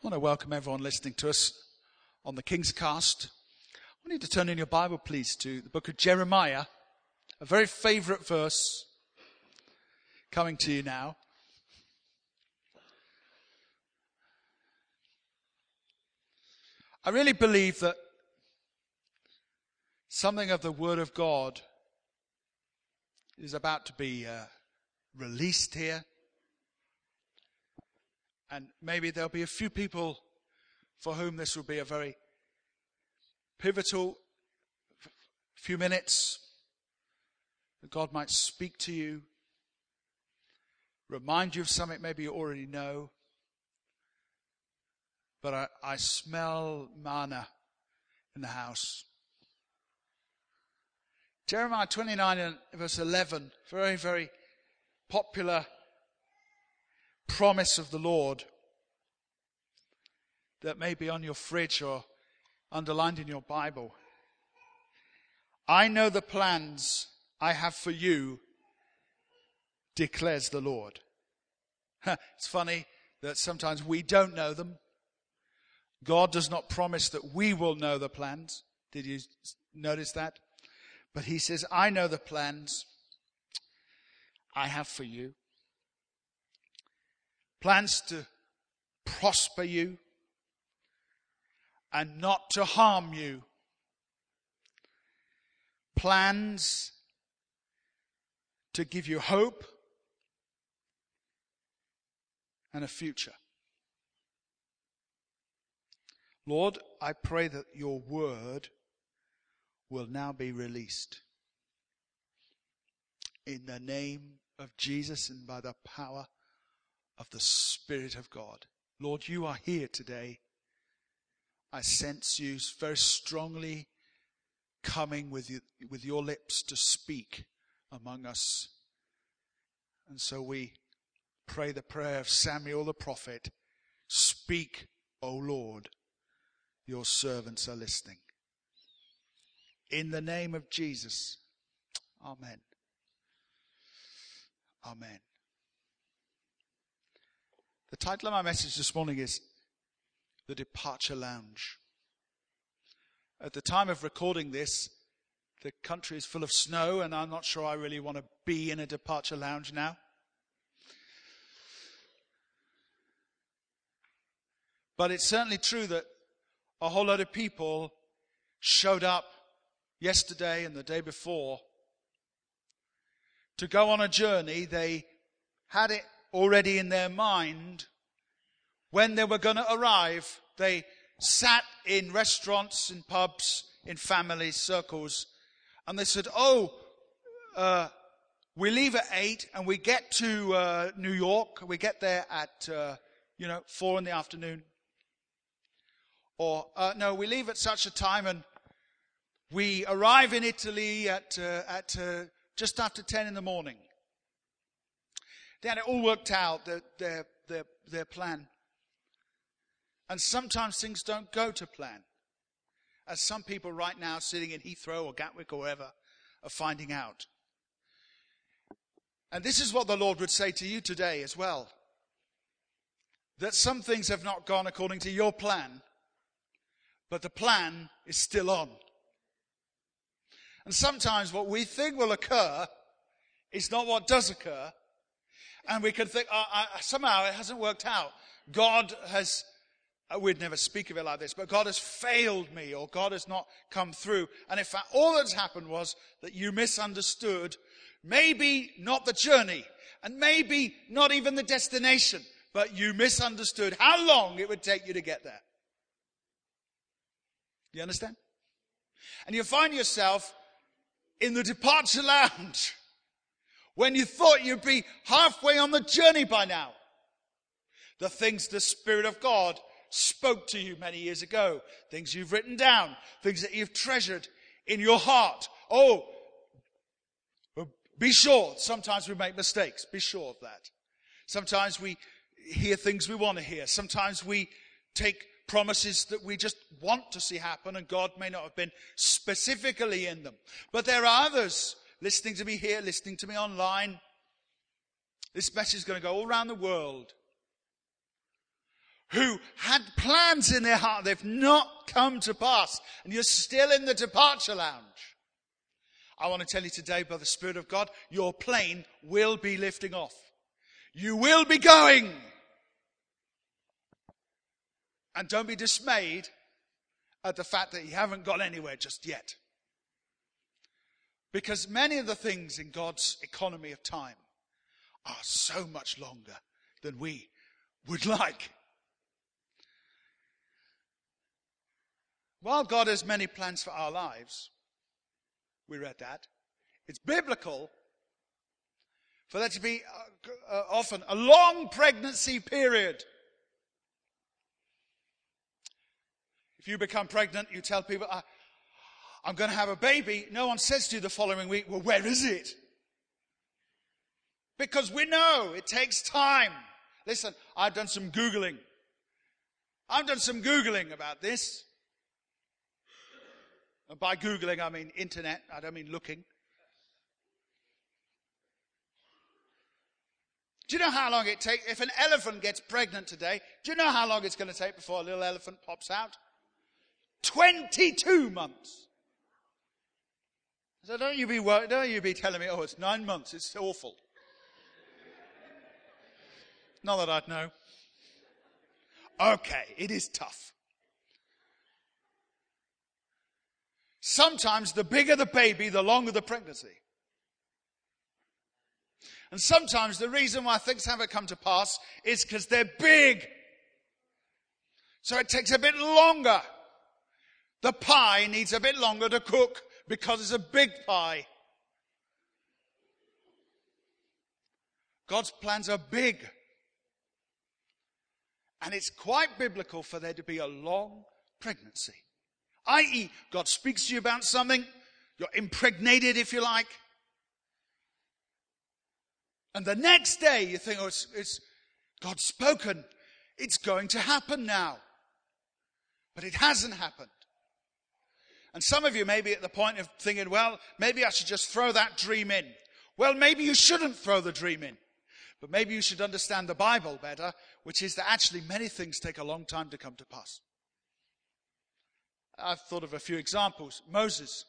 I want to welcome everyone listening to us on the King's Cast. I need to turn in your Bible, please, to the book of Jeremiah, a very favorite verse coming to you now. I really believe that something of the Word of God is about to be uh, released here. And maybe there'll be a few people for whom this will be a very pivotal few minutes that God might speak to you, remind you of something maybe you already know. But I, I smell manna in the house. Jeremiah 29 and verse 11, very, very popular promise of the Lord that may be on your fridge or underlined in your Bible. I know the plans I have for you, declares the Lord. it's funny that sometimes we don't know them. God does not promise that we will know the plans. Did you notice that? But He says, I know the plans I have for you plans to prosper you and not to harm you. Plans to give you hope and a future. Lord, I pray that your word will now be released. In the name of Jesus and by the power of the Spirit of God. Lord, you are here today. I sense you very strongly coming with, you, with your lips to speak among us. And so we pray the prayer of Samuel the prophet Speak, O Lord, your servants are listening. In the name of Jesus, Amen. Amen. The title of my message this morning is The Departure Lounge. At the time of recording this, the country is full of snow, and I'm not sure I really want to be in a departure lounge now. But it's certainly true that a whole lot of people showed up yesterday and the day before to go on a journey. They had it already in their mind when they were going to arrive. They sat in restaurants, in pubs, in family circles, and they said, Oh, uh, we leave at eight and we get to uh, New York. We get there at, uh, you know, four in the afternoon. Or, uh, no, we leave at such a time and we arrive in Italy at, uh, at uh, just after 10 in the morning. They had it all worked out, their, their, their, their plan. And sometimes things don't go to plan. As some people right now sitting in Heathrow or Gatwick or wherever are finding out. And this is what the Lord would say to you today as well. That some things have not gone according to your plan, but the plan is still on. And sometimes what we think will occur is not what does occur, and we can think, oh, I, somehow it hasn't worked out. God has, uh, we'd never speak of it like this, but God has failed me or God has not come through. And in fact, all that's happened was that you misunderstood maybe not the journey and maybe not even the destination, but you misunderstood how long it would take you to get there. You understand? And you find yourself in the departure lounge when you thought you'd be halfway on the journey by now. The things the Spirit of God spoke to you many years ago, things you've written down, things that you've treasured in your heart. Oh, be sure, sometimes we make mistakes. Be sure of that. Sometimes we hear things we want to hear. Sometimes we take promises that we just want to see happen and God may not have been specifically in them. But there are others listening to me here, listening to me online. This message is going to go all around the world. who had plans in their heart, they've not come to pass, and you're still in the departure lounge. I want to tell you today, by the Spirit of God, your plane will be lifting off. You will be going. And don't be dismayed at the fact that you haven't got anywhere just yet. Because many of the things in God's economy of time are so much longer than we would like. While God has many plans for our lives, we read that, it's biblical for there to be uh, uh, often a long pregnancy period. If you become pregnant, you tell people, I'm going to have a baby. No one says to you the following week, well, where is it? Because we know it takes time. Listen, I've done some Googling. I've done some Googling about this. And by Googling, I mean internet. I don't mean looking. Do you know how long it takes? If an elephant gets pregnant today, do you know how long it's going to take before a little elephant pops out? 22 months. So don't you be don't you be telling me, oh, it's nine months, it's awful. Not that I'd know. Okay, it is tough. Sometimes the bigger the baby, the longer the pregnancy. And sometimes the reason why things haven't come to pass is because they're big. So it takes a bit longer. The pie needs a bit longer to cook because it's a big pie. God's plans are big. And it's quite biblical for there to be a long pregnancy. I.e., God speaks to you about something, you're impregnated, if you like. And the next day you think, oh, it's, it's God's spoken. It's going to happen now. But it hasn't happened. And some of you may be at the point of thinking, well, maybe I should just throw that dream in. Well, maybe you shouldn't throw the dream in. But maybe you should understand the Bible better, which is that actually many things take a long time to come to pass. I've thought of a few examples. Moses.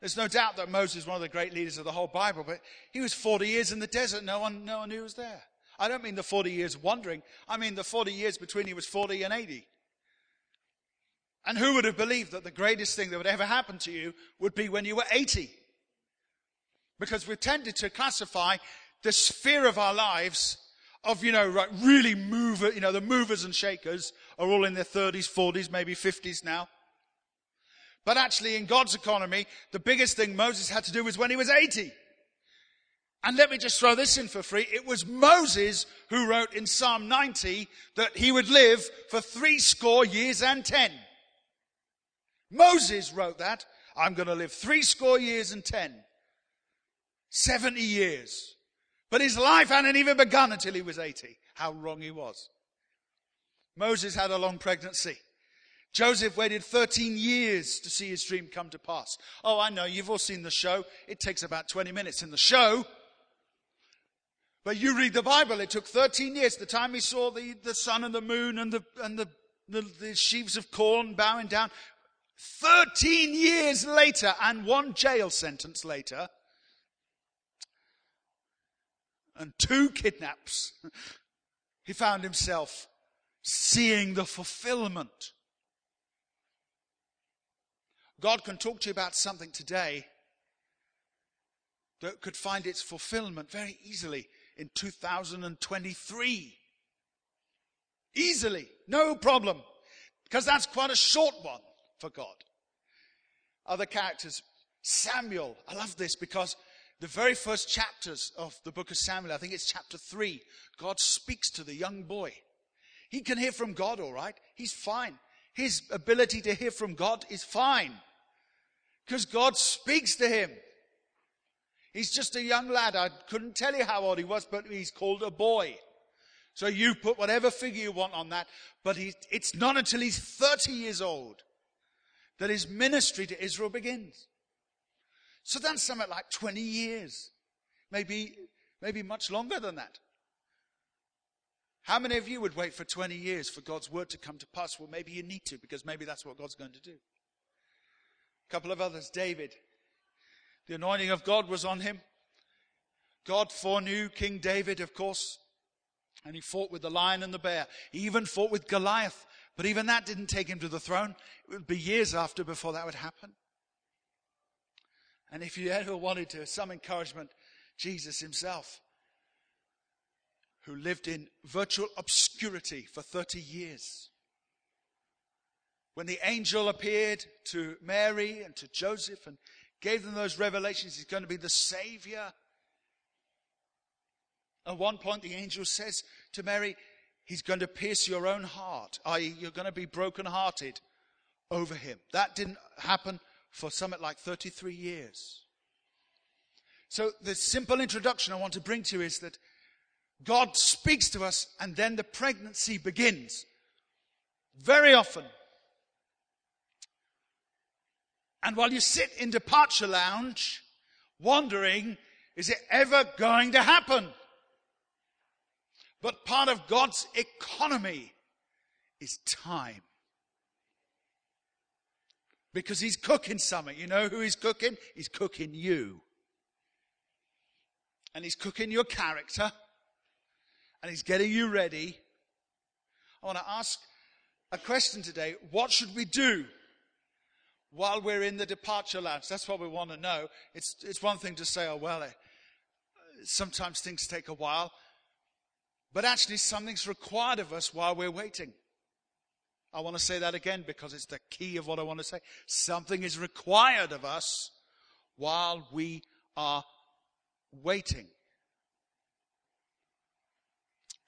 There's no doubt that Moses is one of the great leaders of the whole Bible, but he was 40 years in the desert. No one, no one knew he was there. I don't mean the 40 years wandering. I mean the 40 years between he was 40 and 80. And who would have believed that the greatest thing that would ever happen to you would be when you were 80? Because we've tended to classify the sphere of our lives of, you know, really mover, you know, the movers and shakers are all in their 30s, 40s, maybe 50s now. But actually, in God's economy, the biggest thing Moses had to do was when he was 80. And let me just throw this in for free. It was Moses who wrote in Psalm 90 that he would live for three score years and ten. Moses wrote that. I'm going to live three score years and ten. 70 years. But his life hadn't even begun until he was 80. How wrong he was. Moses had a long pregnancy. Joseph waited 13 years to see his dream come to pass. Oh, I know, you've all seen the show. It takes about 20 minutes in the show. But you read the Bible, it took 13 years. The time he saw the, the sun and the moon and the, and the, the, the sheaves of corn bowing down. 13 years later and one jail sentence later and two kidnaps, he found himself seeing the fulfillment. God can talk to you about something today that could find its fulfillment very easily in 2023. Easily, no problem, because that's quite a short one for God. Other characters, Samuel, I love this because the very first chapters of the book of Samuel, I think it's chapter 3, God speaks to the young boy. He can hear from God, all right. He's fine. His ability to hear from God is fine because God speaks to him. He's just a young lad. I couldn't tell you how old he was, but he's called a boy. So you put whatever figure you want on that, but he, it's not until he's 30 years old that his ministry to Israel begins. So that's something like 20 years, maybe, maybe much longer than that. How many of you would wait for 20 years for God's word to come to pass? Well, maybe you need to because maybe that's what God's going to do. A couple of others. David. The anointing of God was on him. God foreknew King David, of course, and he fought with the lion and the bear. He even fought with Goliath, but even that didn't take him to the throne. It would be years after before that would happen. And if you ever wanted to, some encouragement, Jesus himself, who lived in virtual obscurity for 30 years. When the angel appeared to Mary and to Joseph and gave them those revelations, he's going to be the Savior. At one point, the angel says to Mary, He's going to pierce your own heart, i.e., you're going to be brokenhearted over him. That didn't happen for something like 33 years. So, the simple introduction I want to bring to you is that God speaks to us and then the pregnancy begins. Very often. And while you sit in departure lounge, wondering, is it ever going to happen? But part of God's economy is time. Because He's cooking something. You know who He's cooking? He's cooking you. And He's cooking your character. And He's getting you ready. I want to ask a question today. What should we do while we're in the departure lounge? That's what we want to know. It's, it's one thing to say, oh, well, eh, sometimes things take a while. But actually, something's required of us while we're waiting. I want to say that again because it's the key of what I want to say. Something is required of us while we are waiting.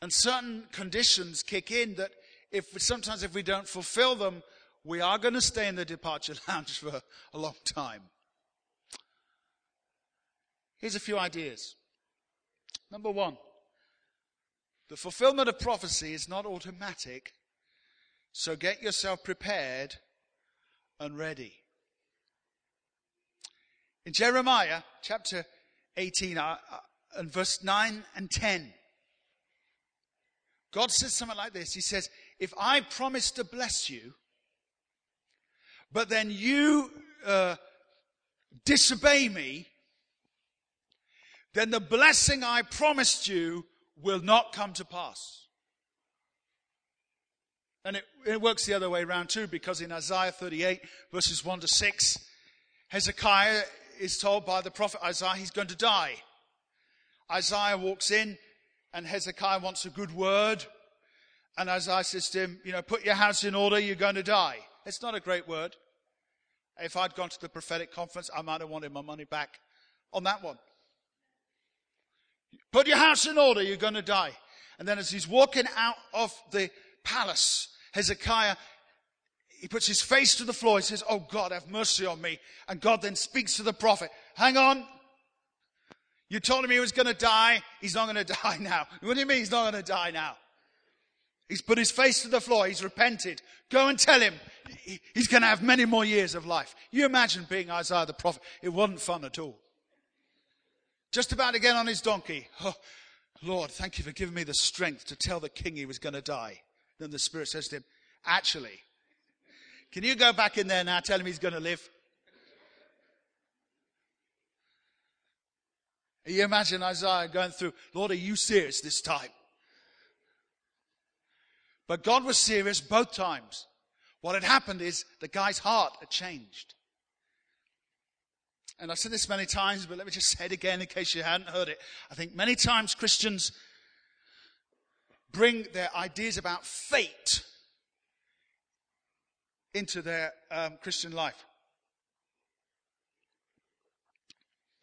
And certain conditions kick in that if sometimes if we don't fulfill them, we are going to stay in the departure lounge for a long time. Here's a few ideas. Number one, the fulfillment of prophecy is not automatic, so get yourself prepared and ready. In Jeremiah chapter 18 uh, uh, and verse 9 and 10, God says something like this He says, If I promise to bless you, but then you uh, disobey me, then the blessing I promised you will not come to pass. And it, it, works the other way around too, because in Isaiah 38, verses 1 to 6, Hezekiah is told by the prophet Isaiah he's going to die. Isaiah walks in, and Hezekiah wants a good word. And Isaiah says to him, You know, put your house in order, you're going to die. It's not a great word. If I'd gone to the prophetic conference, I might have wanted my money back on that one. Put your house in order, you're going to die. And then as he's walking out of the palace, Hezekiah, he puts his face to the floor. He says, Oh God, have mercy on me. And God then speaks to the prophet. Hang on. You told him he was going to die. He's not going to die now. What do you mean he's not going to die now? He's put his face to the floor. He's repented. Go and tell him he's going to have many more years of life. You imagine being Isaiah the prophet. It wasn't fun at all. Just about to get on his donkey. Oh, Lord, thank you for giving me the strength to tell the king he was going to die. Then the Spirit says to him, Actually, can you go back in there now, tell him he's going to live? You imagine Isaiah going through, Lord, are you serious this time? But God was serious both times. What had happened is the guy's heart had changed. And I've said this many times, but let me just say it again in case you hadn't heard it. I think many times Christians bring their ideas about fate into their um, Christian life.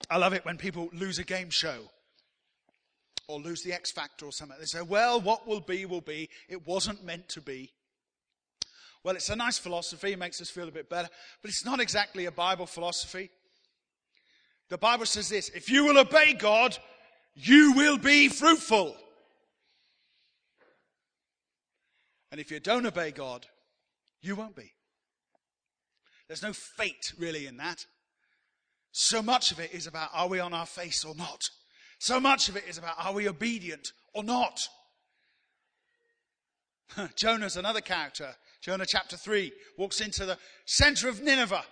I love it when people lose a game show or lose the X Factor or something. They say, well, what will be, will be. It wasn't meant to be. Well, it's a nice philosophy, it makes us feel a bit better, but it's not exactly a Bible philosophy. The Bible says this if you will obey God, you will be fruitful. And if you don't obey God, you won't be. There's no fate really in that. So much of it is about are we on our face or not? So much of it is about are we obedient or not? Jonah's another character. Jonah chapter 3 walks into the center of Nineveh.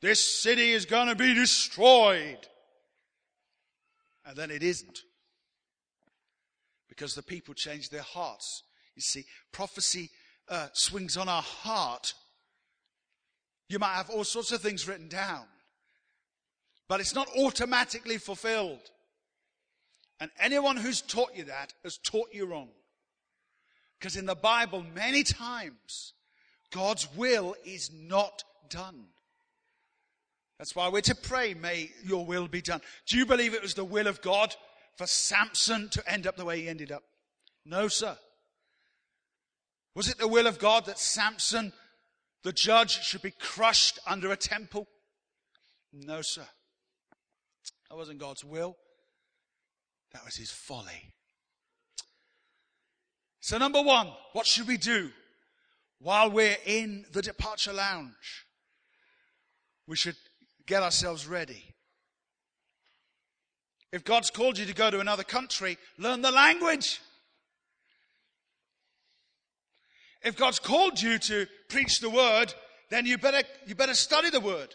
This city is going to be destroyed. And then it isn't. Because the people change their hearts. You see, prophecy uh, swings on our heart. You might have all sorts of things written down, but it's not automatically fulfilled. And anyone who's taught you that has taught you wrong. Because in the Bible, many times, God's will is not done. That's why we're to pray, may your will be done. Do you believe it was the will of God for Samson to end up the way he ended up? No, sir. Was it the will of God that Samson, the judge, should be crushed under a temple? No, sir. That wasn't God's will. That was his folly. So, number one, what should we do while we're in the departure lounge? We should get ourselves ready. If God's called you to go to another country, learn the language. If God's called you to preach the word, then you better, you better study the word.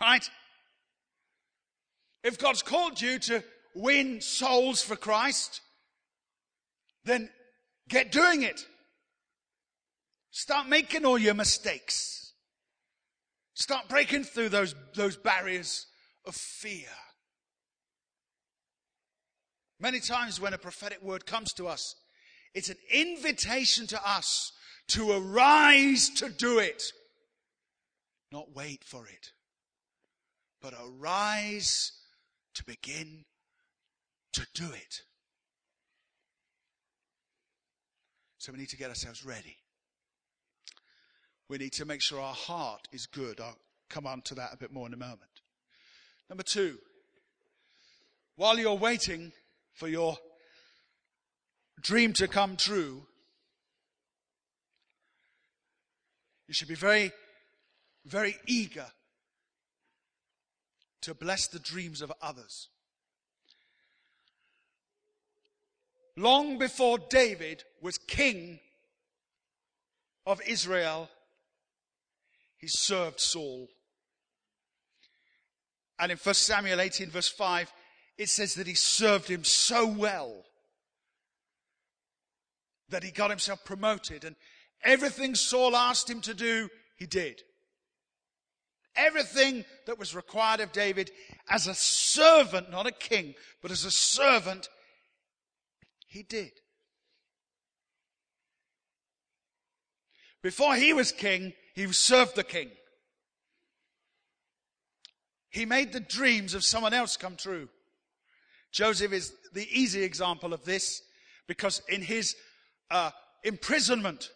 Right? If God's called you to win souls for Christ, then get doing it. Start making all your mistakes. Start breaking through those, those barriers of fear. Many times when a prophetic word comes to us, it's an invitation to us to arise to do it. Not wait for it, but arise to begin to do it. So we need to get ourselves ready. We need to make sure our heart is good. I'll come on to that a bit more in a moment. Number two, while you're waiting for your dream to come true, you should be very, very eager to bless the dreams of others. Long before David was king of Israel, he served Saul. And in 1 Samuel 18, verse 5, it says that he served him so well that he got himself promoted. And everything Saul asked him to do, he did. Everything that was required of David as a servant, not a king, but as a servant, he did. Before he was king, he served the king. He made the dreams of someone else come true. Joseph is the easy example of this because in his uh, imprisonment,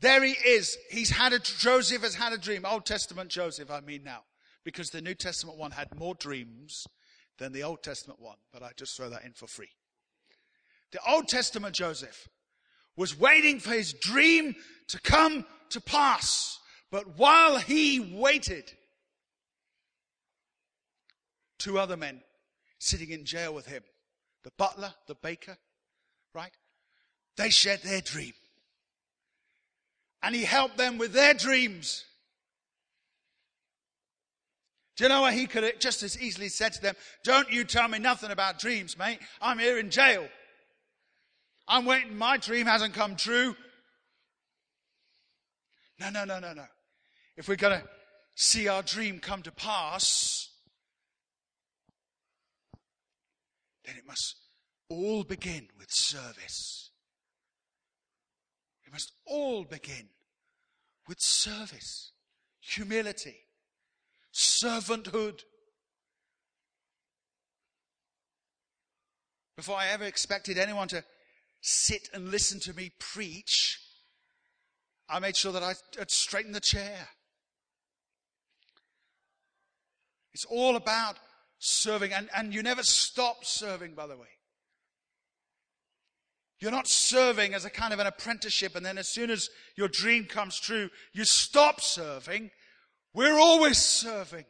there he is. He's had a, Joseph has had a dream. Old Testament Joseph, I mean now, because the New Testament one had more dreams than the Old Testament one, but I just throw that in for free. The Old Testament Joseph was waiting for his dream to come to pass. But while he waited, two other men sitting in jail with him. The butler, the baker, right? They shared their dream. And he helped them with their dreams. Do you know what he could have just as easily said to them, Don't you tell me nothing about dreams, mate. I'm here in jail. I'm waiting. My dream hasn't come true. No, no, no, no, no. If we're going to see our dream come to pass, then it must all begin with service. It must all begin with service, humility, servanthood. Before I ever expected anyone to sit and listen to me preach, I made sure that I would straighten the chair. It's all about serving. And, and you never stop serving, by the way. You're not serving as a kind of an apprenticeship, and then as soon as your dream comes true, you stop serving. We're always serving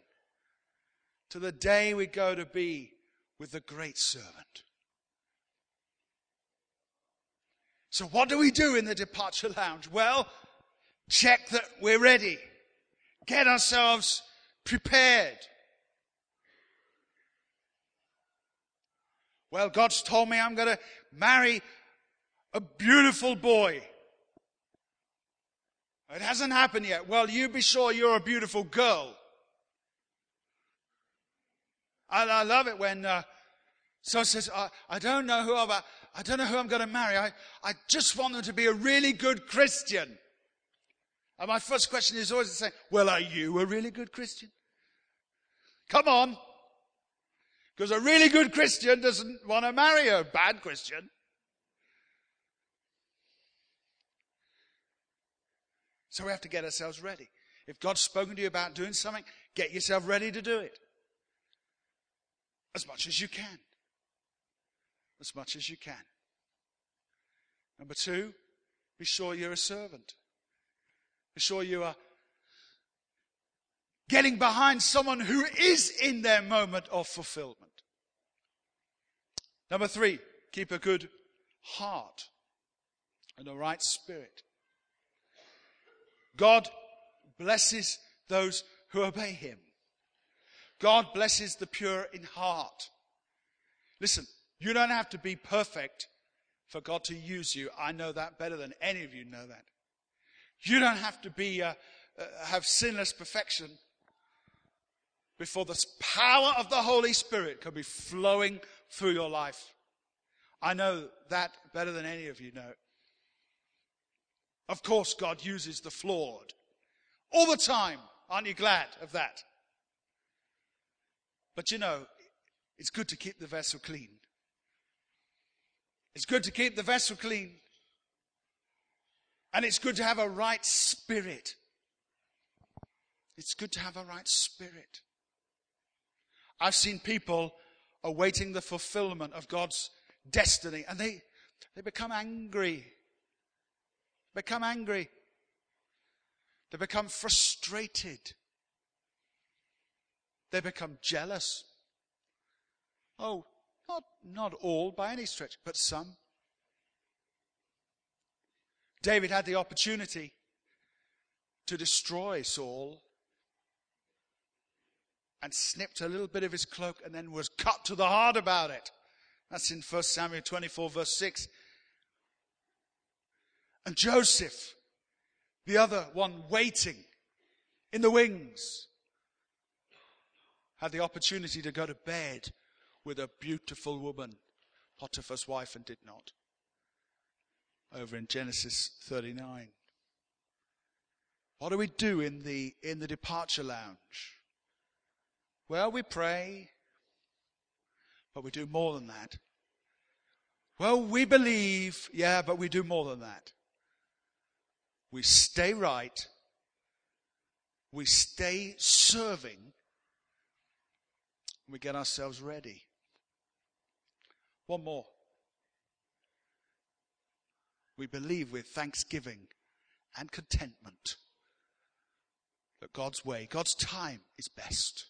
to the day we go to be with the great servant. So what do we do in the departure lounge? Well, check that we're ready. Get ourselves prepared. Well, God's told me I'm going to marry a beautiful boy. It hasn't happened yet. Well, you be sure you're a beautiful girl. I, I love it when uh, someone says, I, I don't know who I'm, I don't know who I'm going to marry. I, I just want them to be a really good Christian. And my first question is always the same. Well, are you a really good Christian? Come on. Because a really good Christian doesn't want to marry a bad Christian. So we have to get ourselves ready. If God's spoken to you about doing something, get yourself ready to do it. As much as you can. As much as you can. Number two, be sure you're a servant. Be sure you are getting behind someone who is in their moment of fulfillment. Number three, keep a good heart and a right spirit. God blesses those who obey him. God blesses the pure in heart. Listen, you don't have to be perfect for God to use you. I know that better than any of you know that. You don't have to be uh, uh, have sinless perfection before the power of the Holy Spirit can be flowing through your life. I know that better than any of you know. Of course, God uses the flawed all the time. Aren't you glad of that? But you know, it's good to keep the vessel clean. It's good to keep the vessel clean. And it's good to have a right spirit. It's good to have a right spirit. I've seen people awaiting the fulfillment of God's destiny and they, they become angry. Become angry. They become frustrated. They become jealous. Oh, not, not all by any stretch, but some. David had the opportunity to destroy Saul and snipped a little bit of his cloak and then was cut to the heart about it. That's in 1 Samuel 24, verse 6. And Joseph, the other one waiting in the wings, had the opportunity to go to bed with a beautiful woman, Potiphar's wife, and did not. Over in Genesis 39. What do we do in the, in the departure lounge? Well, we pray, but we do more than that. Well, we believe, yeah, but we do more than that. We stay right. We stay serving. We get ourselves ready. One more. We believe with thanksgiving and contentment that God's way, God's time is best.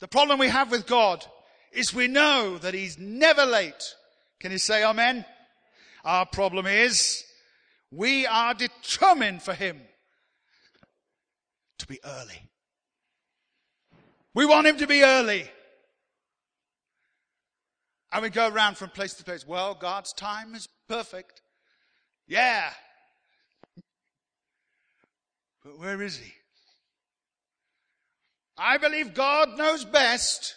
The problem we have with God is we know that He's never late. Can you say amen? Our problem is we are determined for Him to be early. We want Him to be early. And we go around from place to place. Well, God's time is perfect. Yeah. But where is He? I believe God knows best,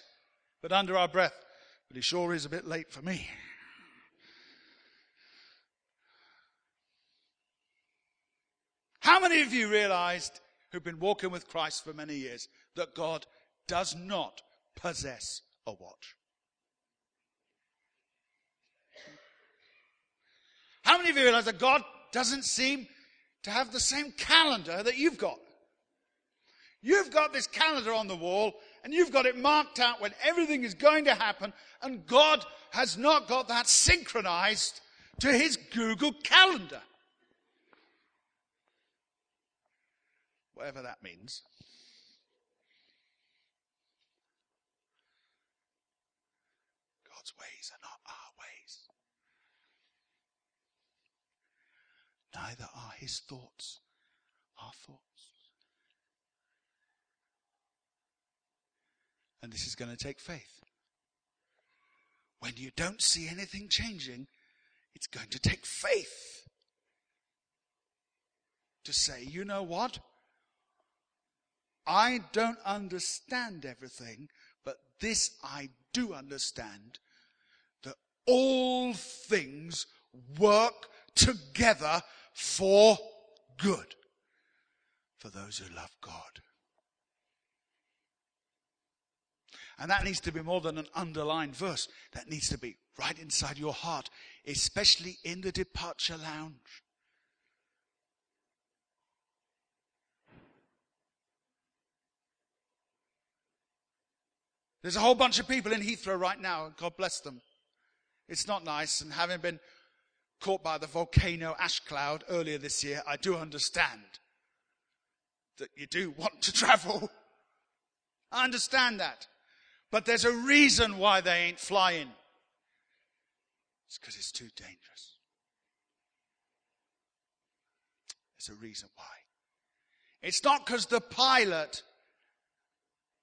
but under our breath. But He sure is a bit late for me. How many of you realized, who've been walking with Christ for many years, that God does not possess a watch? How many of you realize that God doesn't seem to have the same calendar that you've got? You've got this calendar on the wall and you've got it marked out when everything is going to happen, and God has not got that synchronized to his Google Calendar. Whatever that means. God's ways are not our ways. Neither are his thoughts our thoughts. And this is going to take faith. When you don't see anything changing, it's going to take faith to say, you know what? I don't understand everything, but this I do understand that all things work together for good for those who love God. And that needs to be more than an underlined verse. That needs to be right inside your heart, especially in the departure lounge. There's a whole bunch of people in Heathrow right now, and God bless them. It's not nice, and having been caught by the volcano ash cloud earlier this year, I do understand that you do want to travel. I understand that. But there's a reason why they ain't flying. It's because it's too dangerous. There's a reason why. It's not because the pilot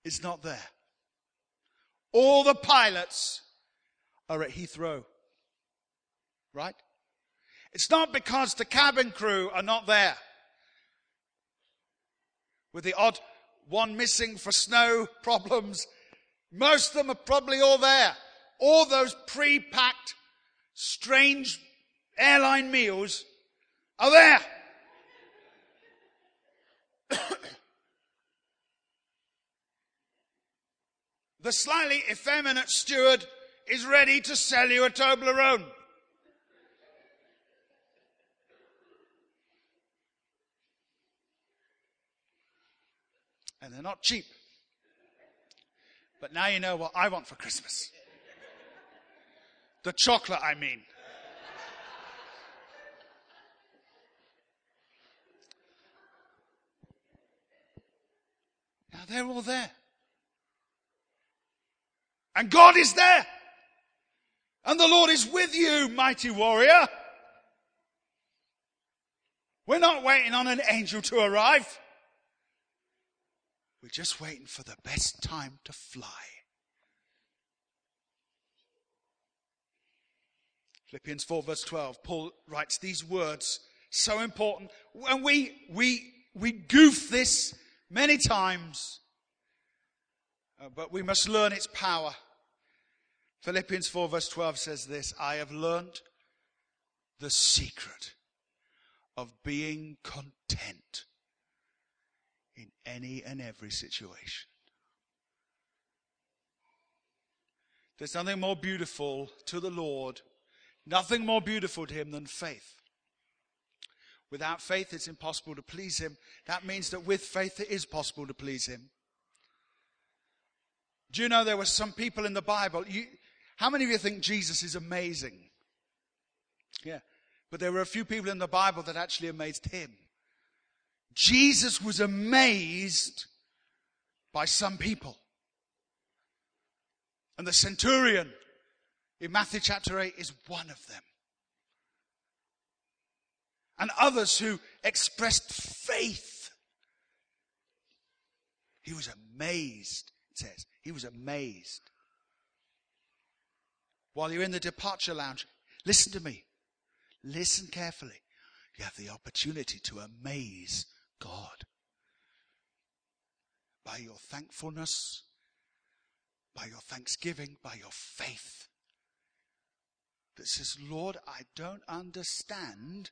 is not there. All the pilots are at Heathrow. Right? It's not because the cabin crew are not there. With the odd one missing for snow problems most of them are probably all there. All those pre-packed, strange airline meals are there. the slightly effeminate steward is ready to sell you a Toblerone. And they're not cheap. But now you know what I want for Christmas. The chocolate, I mean. Now they're all there. And God is there. And the Lord is with you, mighty warrior. We're not waiting on an angel to arrive. We're just waiting for the best time to fly. Philippians 4 verse 12, Paul writes these words, so important. And we, we, we goof this many times, uh, but we must learn its power. Philippians 4 verse 12 says this, I have learned the secret of being content in any and every situation. There's nothing more beautiful to the Lord, nothing more beautiful to Him than faith. Without faith, it's impossible to please Him. That means that with faith, it is possible to please Him. Do you know there were some people in the Bible? You, how many of you think Jesus is amazing? Yeah. But there were a few people in the Bible that actually amazed Him. Jesus was amazed by some people. And the centurion in Matthew chapter 8 is one of them. And others who expressed faith. He was amazed, it says. He was amazed. While you're in the departure lounge, listen to me. Listen carefully. You have the opportunity to amaze God. By your thankfulness, by your thanksgiving, by your faith. That says, Lord, I don't understand,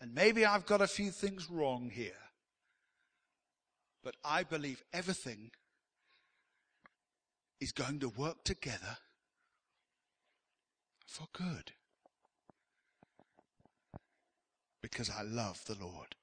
and maybe I've got a few things wrong here, but I believe everything is going to work together for good. Because I love the Lord.